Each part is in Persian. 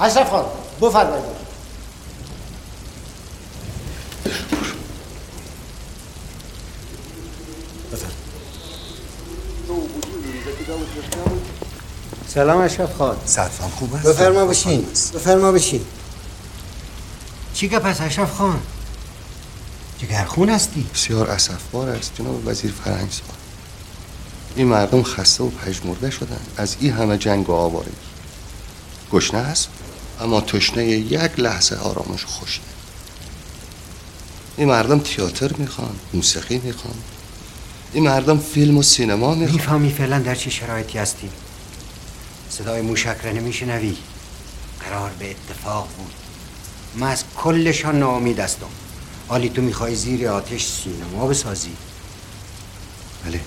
اشرف خان بفرمایید. سلام اشرف خان. سرفان خوب است بفرما بشین. بفرما بشین. چی که پس اشرف خان؟ جگرخون هستی؟ بسیار اسفبار است جناب وزیر فرهنگسار این مردم خسته و پژمرده شدن از این همه جنگ و آوارگی. گشنه هست؟ اما تشنه یک لحظه آرامش خوشی. این مردم تئاتر می‌خوان موسیقی می‌خوان. این مردم فیلم و سینما می‌خوان. می‌فهمی فعلا در چه شرایطی هستیم. صدای موشک را نمیشنوی. قرار به اتفاق بود. من از کلشان ناامید هستم. حالی تو می‌خوای زیر آتش سینما بسازی. بله.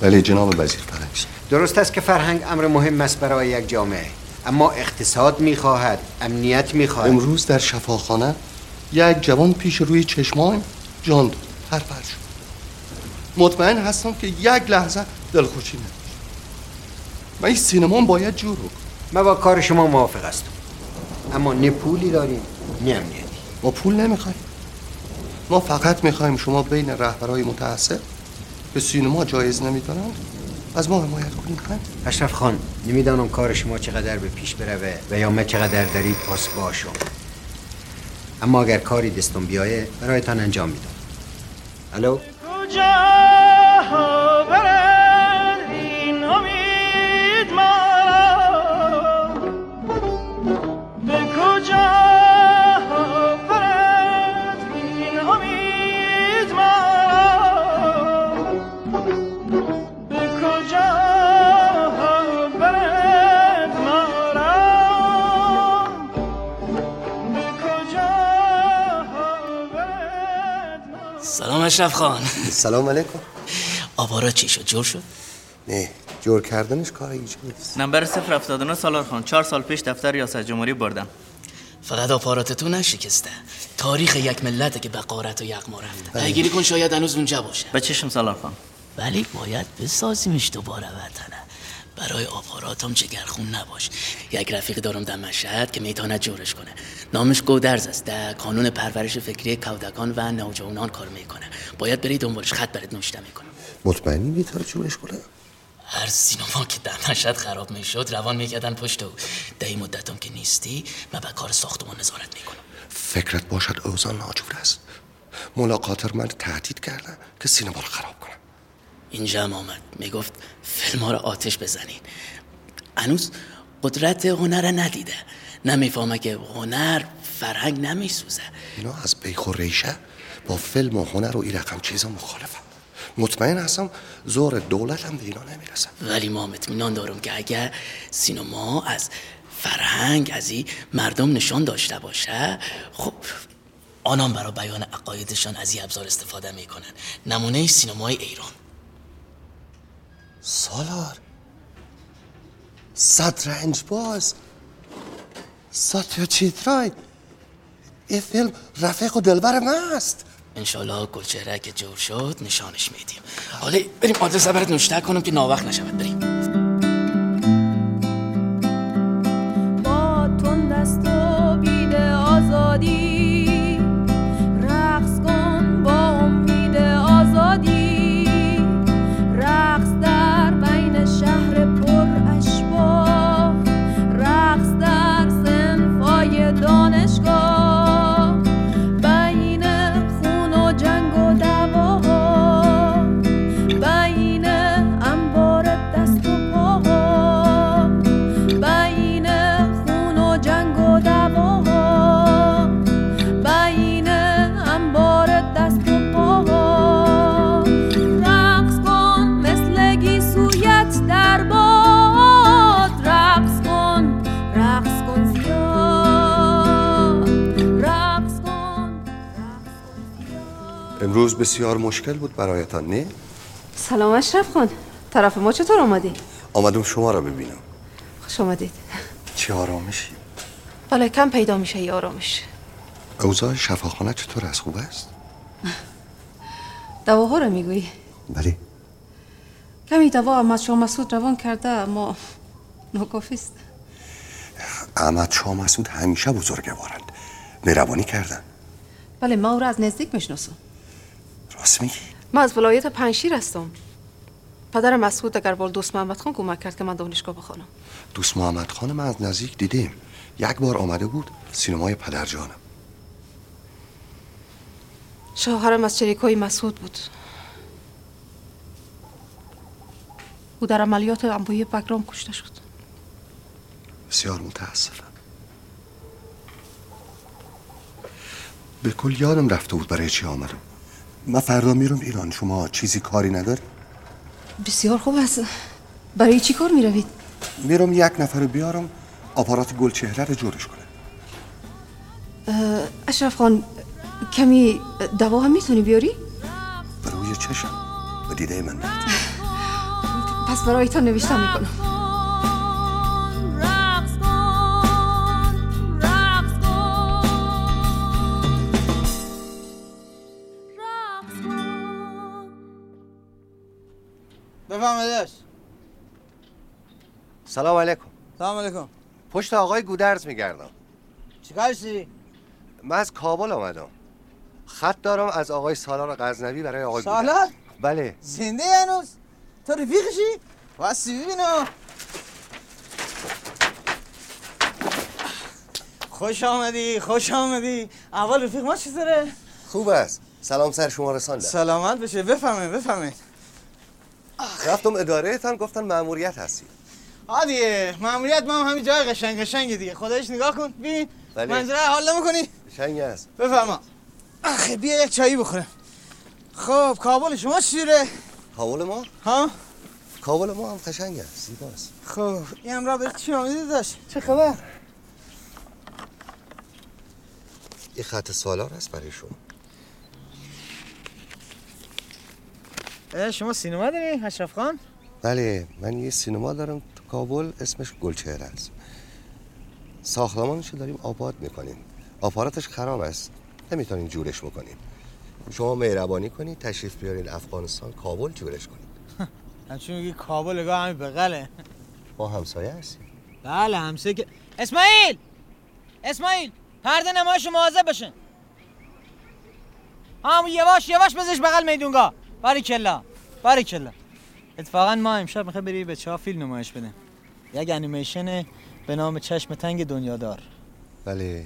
بله جناب وزیر فرهنگسار درست است که فرهنگ امر مهم است برای یک جامعه. اما اقتصاد می‌خواهد امنیت می‌خواهد. امروز در شفاخانه یک جوان پیش روی چشمان جان داد. پرپر شد مطمئن هستم که یک لحظه دلخوشی نداشت. و این سینما باید جور رو من با کار شما موافق هستم. اما نه پولی داریم نه امنیتی. ما پول نمی‌خوایم. ما فقط می‌خوایم شما بین رهبرهای متعصب به سینما جایز نمیدارند از ما حمایت کنید همین اشرف خان نمی‌دانم کار شما چقدر به پیش بروه و یا من چقدر در این پاس باشم اما اگر کاری دستم بیایه برایتان انجام میدم. الو؟ اشرف خان. سلام علیکم. آوارا چی شد؟ جور شد؟ نه جور کردنش کار ایجا نیست. نمبر 079 سالار خان. چهار سال پیش دفتر ریاست جمهوری بردم. فقط آپاراتتون نشکسته. تاریخ یک ملته که به قارت و یغما رفته پیگیری کن شاید هنوز اونجا باشه. به چشم سالار خان. ولی باید بسازیمش دوباره وطنه برای آپاراتم جگرخون نباش. یک رفیق دارم در مشهد که می‌تونه جورش کنه. نامش گودرز است. در کانون پرورش فکری کودکان و نوجوانان کار می‌کنه. باید بری دنبالش. خط برات نوشته می‌کنه مطمئنی می‌تونه جورش کنه؟ هر سینما که در مشهد خراب می‌شد روان می‌کردن پشت او. در این مدتم که نیستی من به کار ساختمان نظارت می‌کنم. فکرت باشد اوضاع ناجور است. ملاقات من تهدید کردن که سینما رو خراب کنم. اینجا هم آمد. می‌گفت فیلم ها رو آتش بزنین. هنوز قدرت هنر ندیده. نمی‌فهمه که هنر فرهنگ نمیسوزه. اینا از بیخ و ریشه با فیلم و هنر و این رقم چیزا مخالفم مطمئن هستم زور دولت هم به اینا نمی‌رسه ولی ما اطمینان دارم که اگر سینما از فرهنگ از این مردم نشان داشته باشه خب آنان برای بیان عقایدشان از این ابزار استفاده می‌کنن. نمونه سینمای ایران. سالار. صد رنج باز. ساتیا چیترای این فیلم رفیق و دلبر من است. انشالله گلچهره که جور شد نشانش میدیم. حالا بریم آدرس برات نوشته کنم که ناوقت نشود. بریم. امروز بسیار مشکل بود برایتان نه؟ سلام اشرف خان طرف ما چطور آمدی؟ آمدم شما را ببینم. خوش آمدید. چه آرامشی. بله کم پیدا میشه یه آرامش. اوضاع شفاخانه چطور از خوب است؟ دواها رو می‌گویی؟ بله. کمی دوا از شما مسعود روان کرده اما ناکافی است. احمد شاه مسعود همیشه بزرگوارند. مهربانی کردن. بله ما او را از نزدیک می‌شناسم. راست میگی؟ من از ولایت پنشیر هستم. پدر مسعود اگر بال دوست محمد خان کمک کرد که من دانشگاه بخوانم. دوست محمد خان من از نزدیک دیدیم. یک بار آمده بود سینمای پدرجانم شوهرم از چریکای مسعود بود. او در عملیات انبوی بگرام کشته شد. بسیار متاسفم. به کل یادم رفته بود برای چی آمدم من فردا میرم ایران شما چیزی کاری نداری؟ بسیار خوب است برای چی کار می‌روید؟ میرم یک نفر رو بیارم آپارات گلچهره رو جورش کنه اشرف خان کمی دوا هم می‌تونی بیاری؟ به روی چشم به دیده من پس برای تا نوشته می‌کنم سلام علیکم. سلام علیکم. پشت آقای گودرز میگردم. چیکارشی؟ من از کابل آمدم. خط دارم از آقای سالار غزنوی برای آقای سالار؟ گودرز بله. زنده هنوز؟ تو رفیقشی؟ واسی ببینم. خوش آمدی خوش آمدی. اول رفیق ما چطوره؟ خوب است. سلام سر شما رساندم سلامت بشه. بفهمه بفهمه. رفتم اداره تان گفتن مأموریت هستی عادیه معمولیت ما هم همین جای قشنگ قشنگ دیگه. خدایش نگاه کن ببین بله. منظره حال نمی‌کنی؟ شنگ است. بفرما. آخه بیا یک چایی بخورم. خب کابل شما چیره کابل ما؟ ها؟ کابل ما هم قشنگ است زیباست خب این امرا به چی داشت؟ چه خبر؟ این خط سالار است برای شما. شما سینما داری اشرف خان؟ بله من یه سینما دارم. کابل اسمش گلچهره است. ساختمانش رو داریم آباد می‌کنیم. آپاراتش خراب است. نمی‌تونیم جورش بکنیم شما مهربانی کنید تشریف بیارین افغانستان کابل جورش کنید. همچون میگی؟ کابل نگاه همین بغله. ما همسایه هستیم. بله همسه که اسماعیل! اسماعیل پرده نمایش مواظب بشن هم یواش یواش بزش بغل میدونگاه. باری کلا باری کلا. اتفاقا ما امشب می‌خوای بری به چه فیلم نمایش بده یک انیمیشن به نام چشم تنگ دنیادار. بله.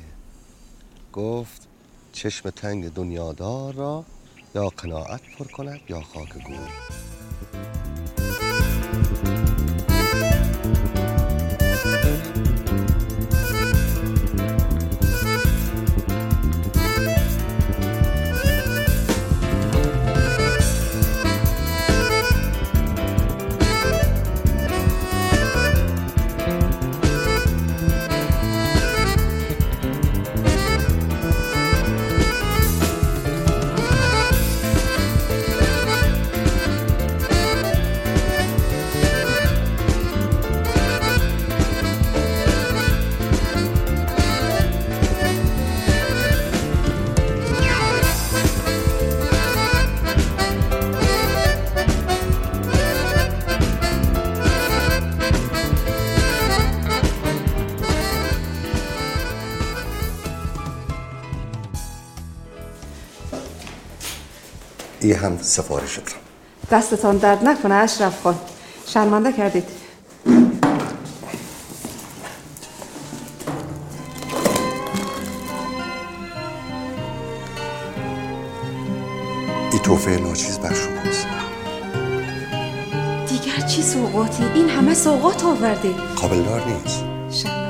گفت چشم تنگ دنیادار را یا قناعت پر کند یا خاک گور. هم سفارشتون دستتان درد نکنه اشرف خان. شرمنده کردید. این توفه ناچیز بر شماست دیگر چی سوقاتی این همه سوقات آورده. قابل دار نیست. شرمنده.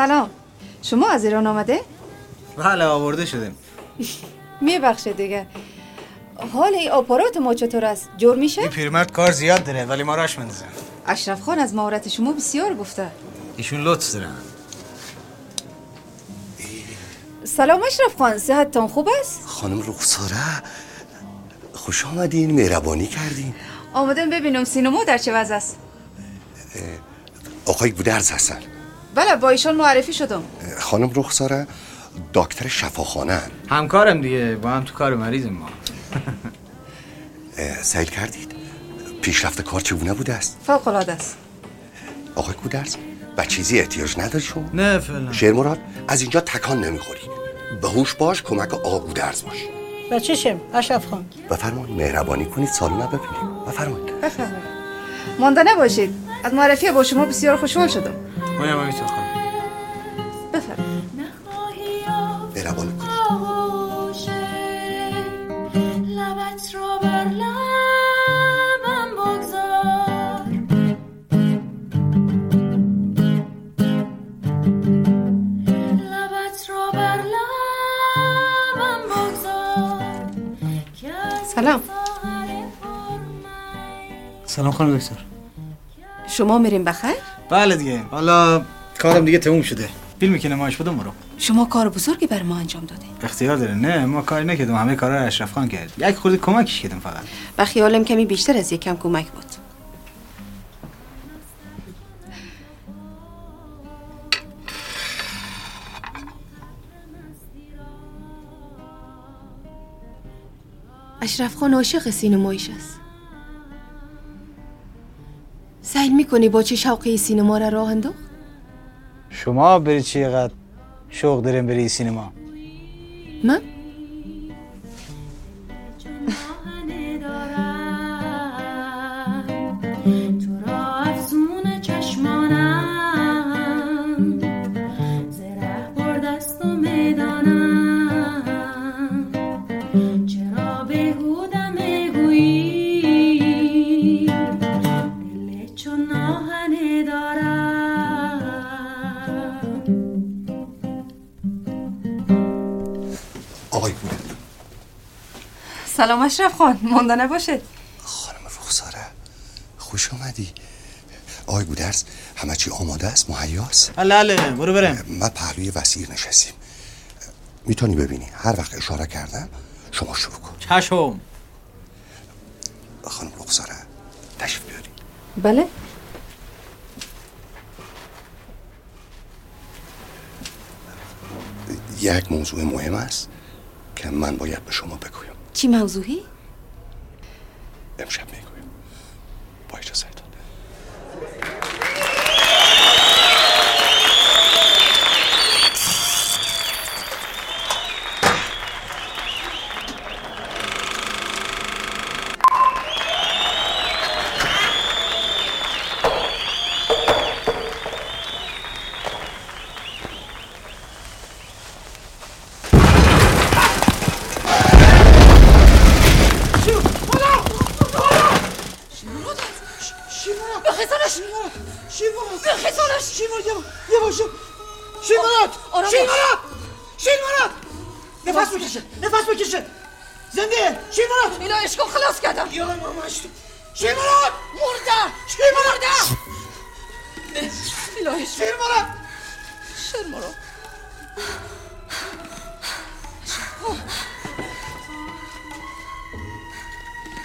سلام. شما از ایران آمده؟ بله آورده شدیم میبخشه دیگه. حال این آپارات ما چطور است؟ جور میشه؟ این پیرمرد کار زیاد داره ولی ما راش مندازه اشرف خان از مهارت شما بسیار گفته. ایشون لطف دارن سلام اشرف خان صحتتان خوب است؟ خانم رخساره خوش آمدین مهربانی کردین. آمدم ببینم سینما در چه وضع است؟ آقای گودرز هستن. بله با ایشان معرفی شدم. خانم رخساره دکتر شفاخانه همکارم دیگه با هم تو کار مریضیم ما. سیل کردید؟ پیشرفت کار چگونه بوده است؟ فوق العاده است. آقای گودرز به چیزی احتیاج نداری شما؟ نه فعلا. شیر مراد از اینجا تکان نمی‌خوری. به هوش باش کمک آقا گودرز باش. به چشم اشرف خان. بفرمایید مهربانی کنید سالن ببینید بفرمایید. بفرمایید. مانده نباشید. از معرفی با شما بسیار خوشحال شدم. ما هم همینطور خانم بفرمایید مهربانی کنید لبت را بر لبم بگذار لبت را بر لبم بگذار که از سلام. سلام خانم دکتر. شما میریم بخیر؟ بله دیگه. حالا کارم دیگه تموم شده. فیلمی که نمایش بودم برو. شما کار بزرگی بر ما انجام دادین اختیار داره. نه ما کاری نکردم. همه کارا رو اشرف خان کرد. یک خورده کمکش کردم فقط. و خیالم کمی بیشتر از یکم کمک بود. اشرف خان عاشق سینمایش است. سعی می‌کنی با چه شوقی سینما را راه انداخت؟ شما برید چقدر شوق داریم بری سینما؟ من؟ سلام اشرف خان. مانده نباشید خانم رخساره خوش آمدی آقای گودرز همه چی آماده است؟ مهیاست بله بله برو برم ما پهلوی وسیر نشستیم. می‌تونی ببینی. هر وقت اشاره کردم شما شروع کن. چشم. خانم رخساره تشریف بیاری بله. یک موضوع مهم است که من باید به شما بگویم. چی موضوعی؟ امشب شیرمانات بخیزانش شیرمانات یواش شیرمانات آرام شیرمانات شیرمانات نفس بکشه نفس بکشه زنده شیرمانات اینا عشقو خلاص کردم یا ماماش شیرمانات مرده شیرمانات الهی شیرمانات شرمارو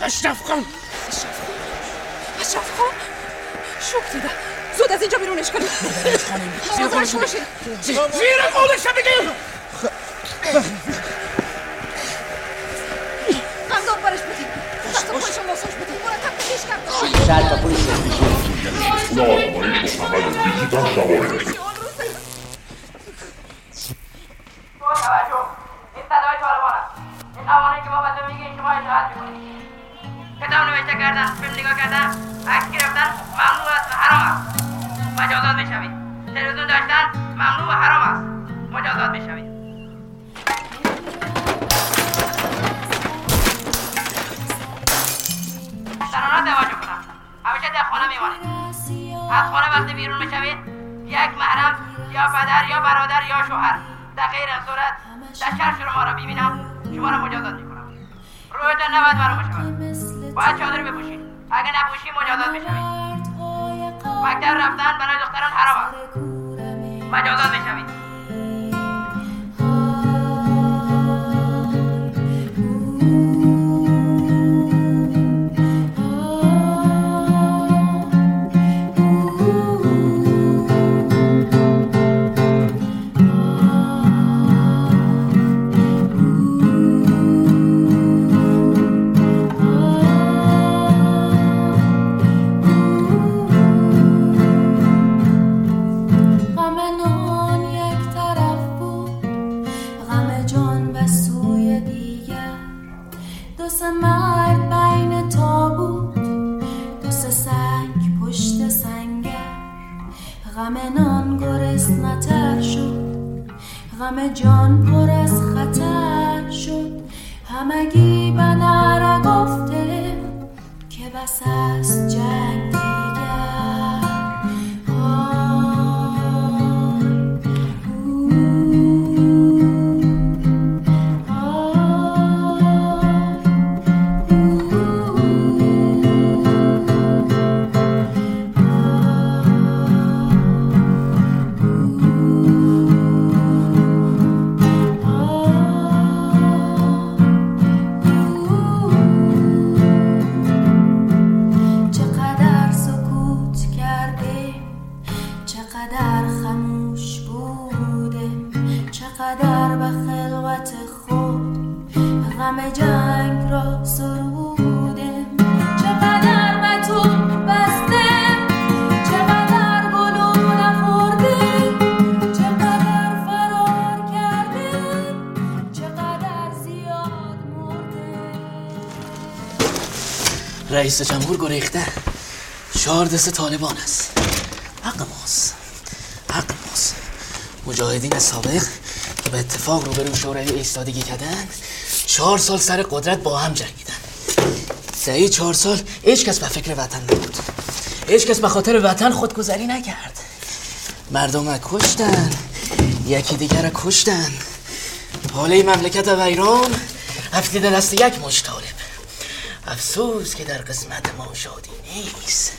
اشرف خان اشرف خان شوک دیده زود از اینجا بیرونش کنید حاضرش باشید زیر قولش بگیر قنداب برش بدید دست و پایشو ماساژ بدید مرتب بکش کرد با میمانید از خانه وقتی بیرون بشوید یک محرم مادر یا برادر یا شوهر. در غیر این صورت در شهر شما را ببینم شما را مجازات می‌کنم. رویتان نباید مرا بشود باید چادر بپوشید اگه نپوشی مجازات بشوید مکتب رفتن برای دختران حرام است. مجازات بشوید رئیس جمهور گریخته چهار دست طالبان است. حق ماست. حق ماست. مجاهدین سابق که به اتفاق روبرو شوروی ایستادگی کردن چهار سال سر قدرت با هم جنگیدن. سعی چهار سال هیچ کس به فکر وطن نبود. هیچ کس به خاطر وطن خودگذری نکرد. مردم را کشتن یکی دیگر را کشتن. حاله مملکت ویران افتیده دست یک مش طالب. افسوس که در قسمت ما شادی نیست.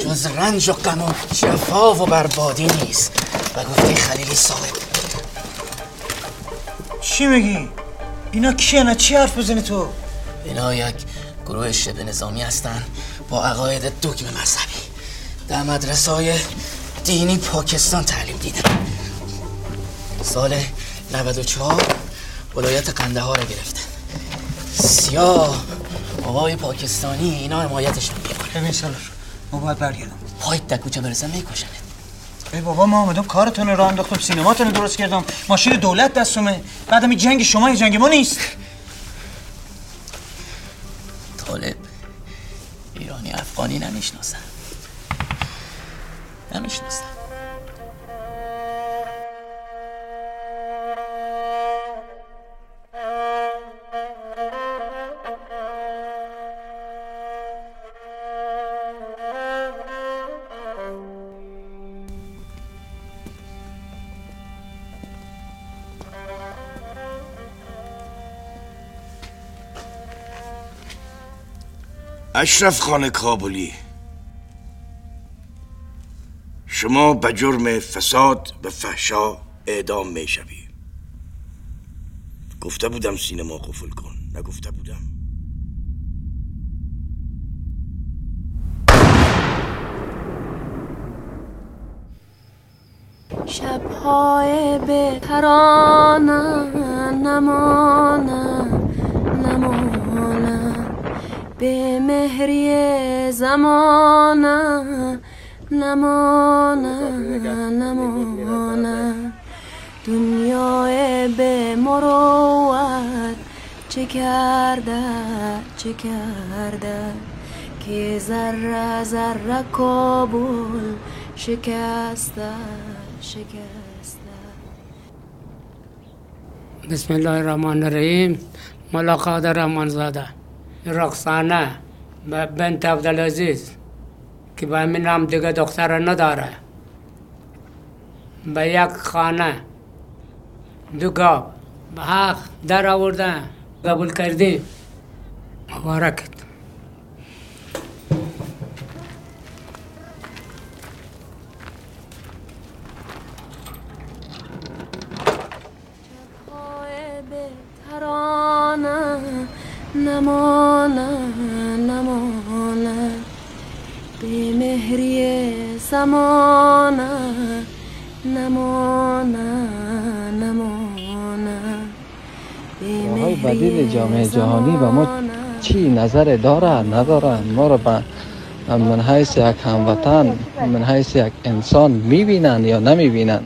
جز رنج و غم و جفا و بربادی نیست. و گفته خلیلی صاحب. چی میگی؟ اینا کیه؟ نه چی حرف بزنی تو؟ اینا یک گروه شبه نظامی هستن. با عقاید دگم مذهبی. در مدرسه های دینی پاکستان تعلیم دیدن. سال 94 ولایت قندهار را گرفتن. سیاه. آقای پاکستانی اینا حمایتشون می‌کنه. ببین سالار ما باید برگردم. پای دکوچه برسن میکشنت. ای بابا ما آمدم کارتون رو انداختم سینماتون رو درست کردم. ماشین دولت دستومه بعدم این جنگ شما این جنگ ما نیست. اشرف خان کابلی. شما به جرم فساد و فحشا اعدام می شوی. گفته بودم سینما قفل کن نگفته بودم. شبهای بهترانم نمانم نمانم به مهری زمانم نمانم نمانم دنیای به مروت چه کرده چه کرده؟ که ذره ذره کابل شکسته شکسته. بسم الله الرحمن الرحیم. ملاقات رحمان زاده رقصانه بنت عبدالعزیز که به همین نام دیگه دختر نداره به یک خانه دو گاو به حق در آوردن قبول کردیم مبارکت نمانه نمانه به راههای بدیل جامعه جهانی و ما چی نظر داره نداره ما رو به من حیث یک هموطن من حیث یک انسان می‌بینن یا نمی‌بینن؟